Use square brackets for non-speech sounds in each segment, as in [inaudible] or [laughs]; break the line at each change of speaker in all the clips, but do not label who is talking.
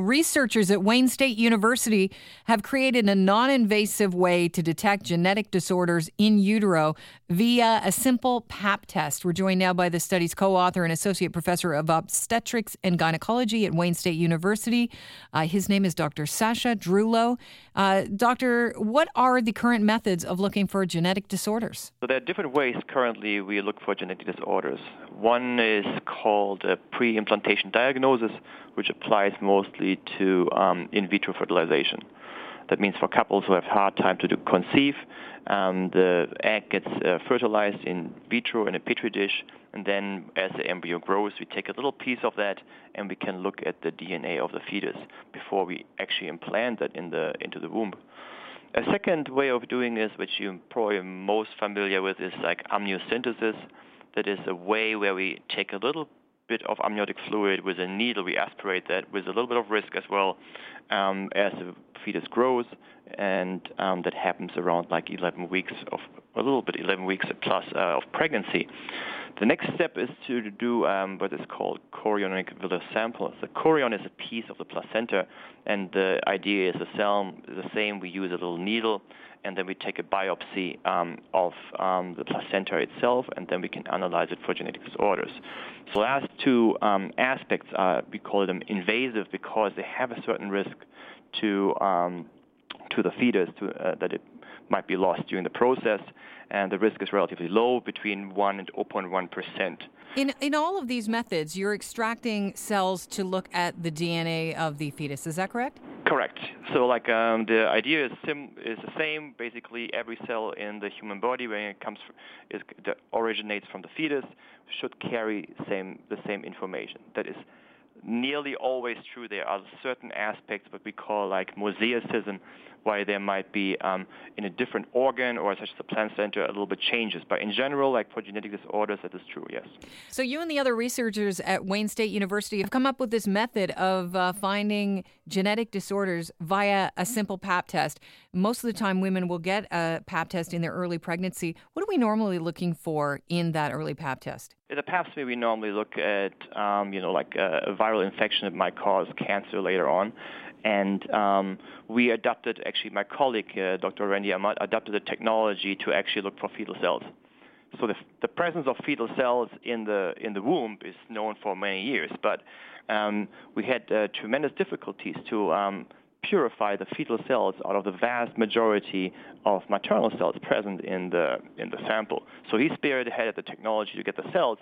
Researchers at Wayne State University have created a non invasive way to detect genetic disorders in utero via a simple pap test. We're joined now by the study's co author and associate professor of obstetrics and gynecology at Wayne State University. Uh, his name is Dr. Sascha Drewlo. Uh, doctor, what are the current methods of looking for genetic disorders?
So, there are different ways currently we look for genetic disorders. One is called pre implantation diagnosis, which applies mostly to um, in vitro fertilization. That means for couples who have hard time to conceive, um, the egg gets uh, fertilized in vitro in a petri dish, and then as the embryo grows, we take a little piece of that and we can look at the DNA of the fetus before we actually implant that in the into the womb. A second way of doing this, which you're probably most familiar with, is like amniocentesis. That is a way where we take a little bit of amniotic fluid with a needle. We aspirate that with a little bit of risk as well um, as the fetus grows, and um, that happens around like 11 weeks of a little bit 11 weeks plus uh, of pregnancy. The next step is to do um, what is called chorionic villus sample. The chorion is a piece of the placenta, and the idea is the cell the same. We use a little needle and then we take a biopsy um, of um, the placenta itself, and then we can analyze it for genetic disorders. So last two um, aspects, are, we call them invasive because they have a certain risk to um, to the fetus to, uh, that it might be lost during the process, and the risk is relatively low, between 1 and 0.1 percent.
In, in all of these methods, you're extracting cells to look at the DNA of the fetus. Is that correct?
Correct. So, like um, the idea is sim- is the same. Basically, every cell in the human body, when it comes is that originates from the fetus, should carry same the same information. That is nearly always true. There are certain aspects what we call like mosaicism, why there might be um, in a different organ or such as the placenta a little bit changes. But in general, like for genetic disorders, that is true, yes.
So you and the other researchers at Wayne State University have come up with this method of uh, finding genetic disorders via a simple pap test. Most of the time, women will get a pap test in their early pregnancy. What are we normally looking for in that early pap test?
In the pap smear, we normally look at, um, you know, like a viral infection that might cause cancer later on. And um, we adapted, actually, my colleague, uh, Dr. Randy Armant, adapted the technology to actually look for fetal cells. So the, the, presence of fetal cells in the in the womb is known for many years, but um, we had uh, tremendous difficulties to um, purify the fetal cells out of the vast majority of maternal cells present in the in the sample. So he spearheaded the technology to get the cells,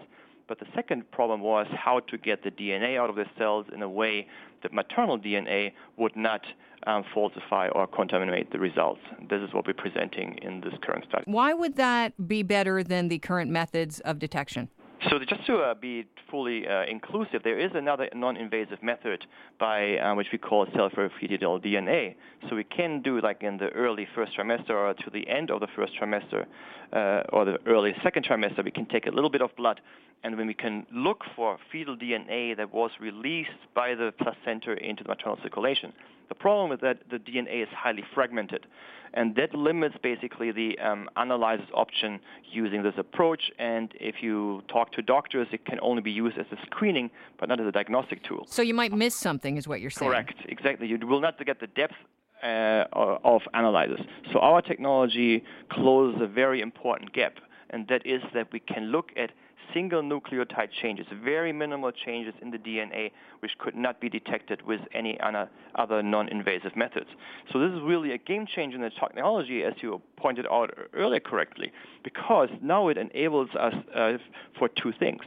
but the second problem was how to get the DNA out of the cells in a way that maternal DNA would not um, falsify or contaminate the results. This is what we're presenting in this current study.
Why would that be better than the current methods of detection?
So just to uh, be fully uh, inclusive, there is another non-invasive method by uh, which we call cell-free-fetal DNA. So we can do like in the early first trimester or to the end of the first trimester uh, or the early second trimester, we can take a little bit of blood and when we can look for fetal DNA that was released by the placenta into the maternal circulation. The problem is that the DNA is highly fragmented, and that limits basically the um, analysis option using this approach. And if you talk to doctors, it can only be used as a screening, but not as a diagnostic tool.
So you might miss something, is what you're saying.
Correct, exactly. You will not get the depth uh, of analysis. So our technology closes a very important gap, and that is that we can look at single nucleotide changes, very minimal changes in the DNA, which could not be detected with any other non-invasive methods. So this is really a game changer in the technology, as you pointed out earlier correctly, because now it enables us uh, for two things.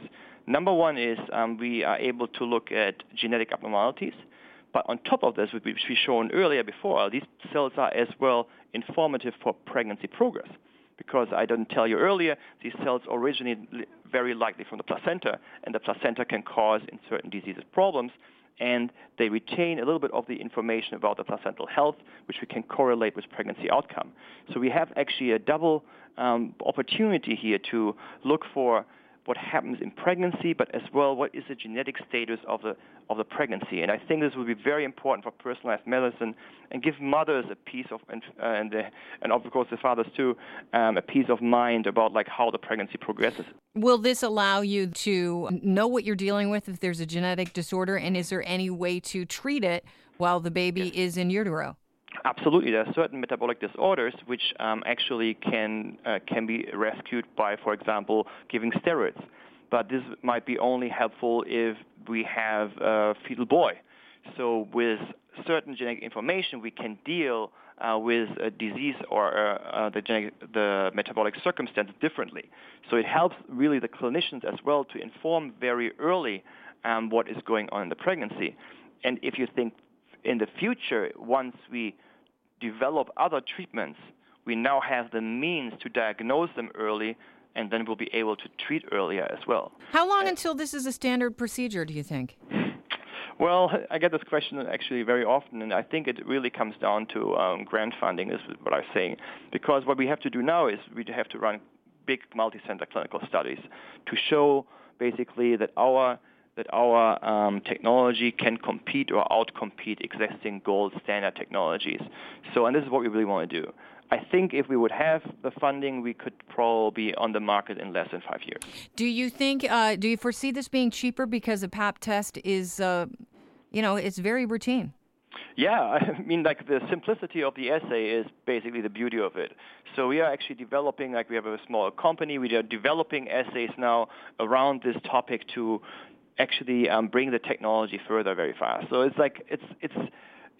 Number one is um, we are able to look at genetic abnormalities. But on top of this, which we shown earlier before, these cells are as well informative for pregnancy progress because I didn't tell you earlier, these cells originate very likely from the placenta, and the placenta can cause in certain diseases problems, and they retain a little bit of the information about the placental health, which we can correlate with pregnancy outcome. So we have actually a double um, opportunity here to look for what happens in pregnancy, but as well what is the genetic status of the of the pregnancy. And I think this will be very important for personalized medicine and give mothers a peace of and uh, and, the, and of course the fathers too um, a peace of mind about like how the pregnancy progresses.
Will this allow you to know what you're dealing with if there's a genetic disorder, and is there any way to treat it while the baby yes. is in utero?
Absolutely, there are certain metabolic disorders which um, actually can uh, can be rescued by, for example, giving steroids. But this might be only helpful if we have a fetal boy. So with certain genetic information, we can deal uh, with a disease or uh, uh the, genetic, the metabolic circumstance differently. So it helps really the clinicians as well to inform very early um, what is going on in the pregnancy. And if you think in the future, once we develop other treatments, we now have the means to diagnose them early and then we'll be able to treat earlier as well.
How long until this is a standard procedure, do you think?
Well, I get this question actually very often, and I think it really comes down to um, grant funding, is what I'm saying. Because what we have to do now is we have to run big multi-center clinical studies to show basically that our that our um, technology can compete or outcompete existing gold standard technologies. So, and this is what we really want to do. I think if we would have the funding, we could probably be on the market in less than five years.
Do you think? Uh, do you foresee this being cheaper because a PAP test is, uh, you know, it's very routine?
Yeah, [laughs] I mean, like the simplicity of the assay is basically the beauty of it. So we are actually developing, like we have a small company, we are developing assays now around this topic to actually um, bring the technology further very fast. So it's like it's it's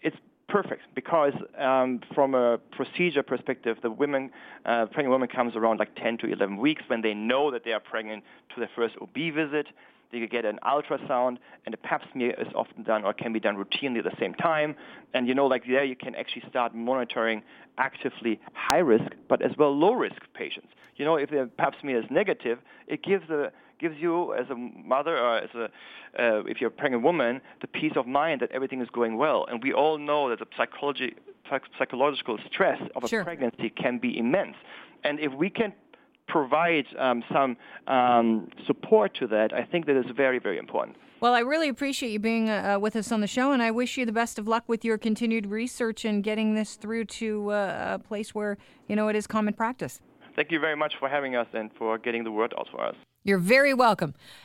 it's perfect because um, from a procedure perspective, the women, uh, pregnant woman comes around like 10 to 11 weeks when they know that they are pregnant to their first OB visit. They get an ultrasound, and a pap smear is often done or can be done routinely at the same time. And you know, like there, you can actually start monitoring actively high risk, but as well low risk patients. You know, if the pap smear is negative, it gives a gives you as a mother or as a uh, if you're a pregnant woman the peace of mind that everything is going well. And we all know that the psychology psychological stress of a
sure.
pregnancy can be immense. And if we can provide um, some um, support to that, I think that is very, very important.
Well, I really appreciate you being uh, with us on the show, and I wish you the best of luck with your continued research and getting this through to uh, a place where you know it is common practice.
Thank you very much for having us and for getting the word out for us.
You're very welcome.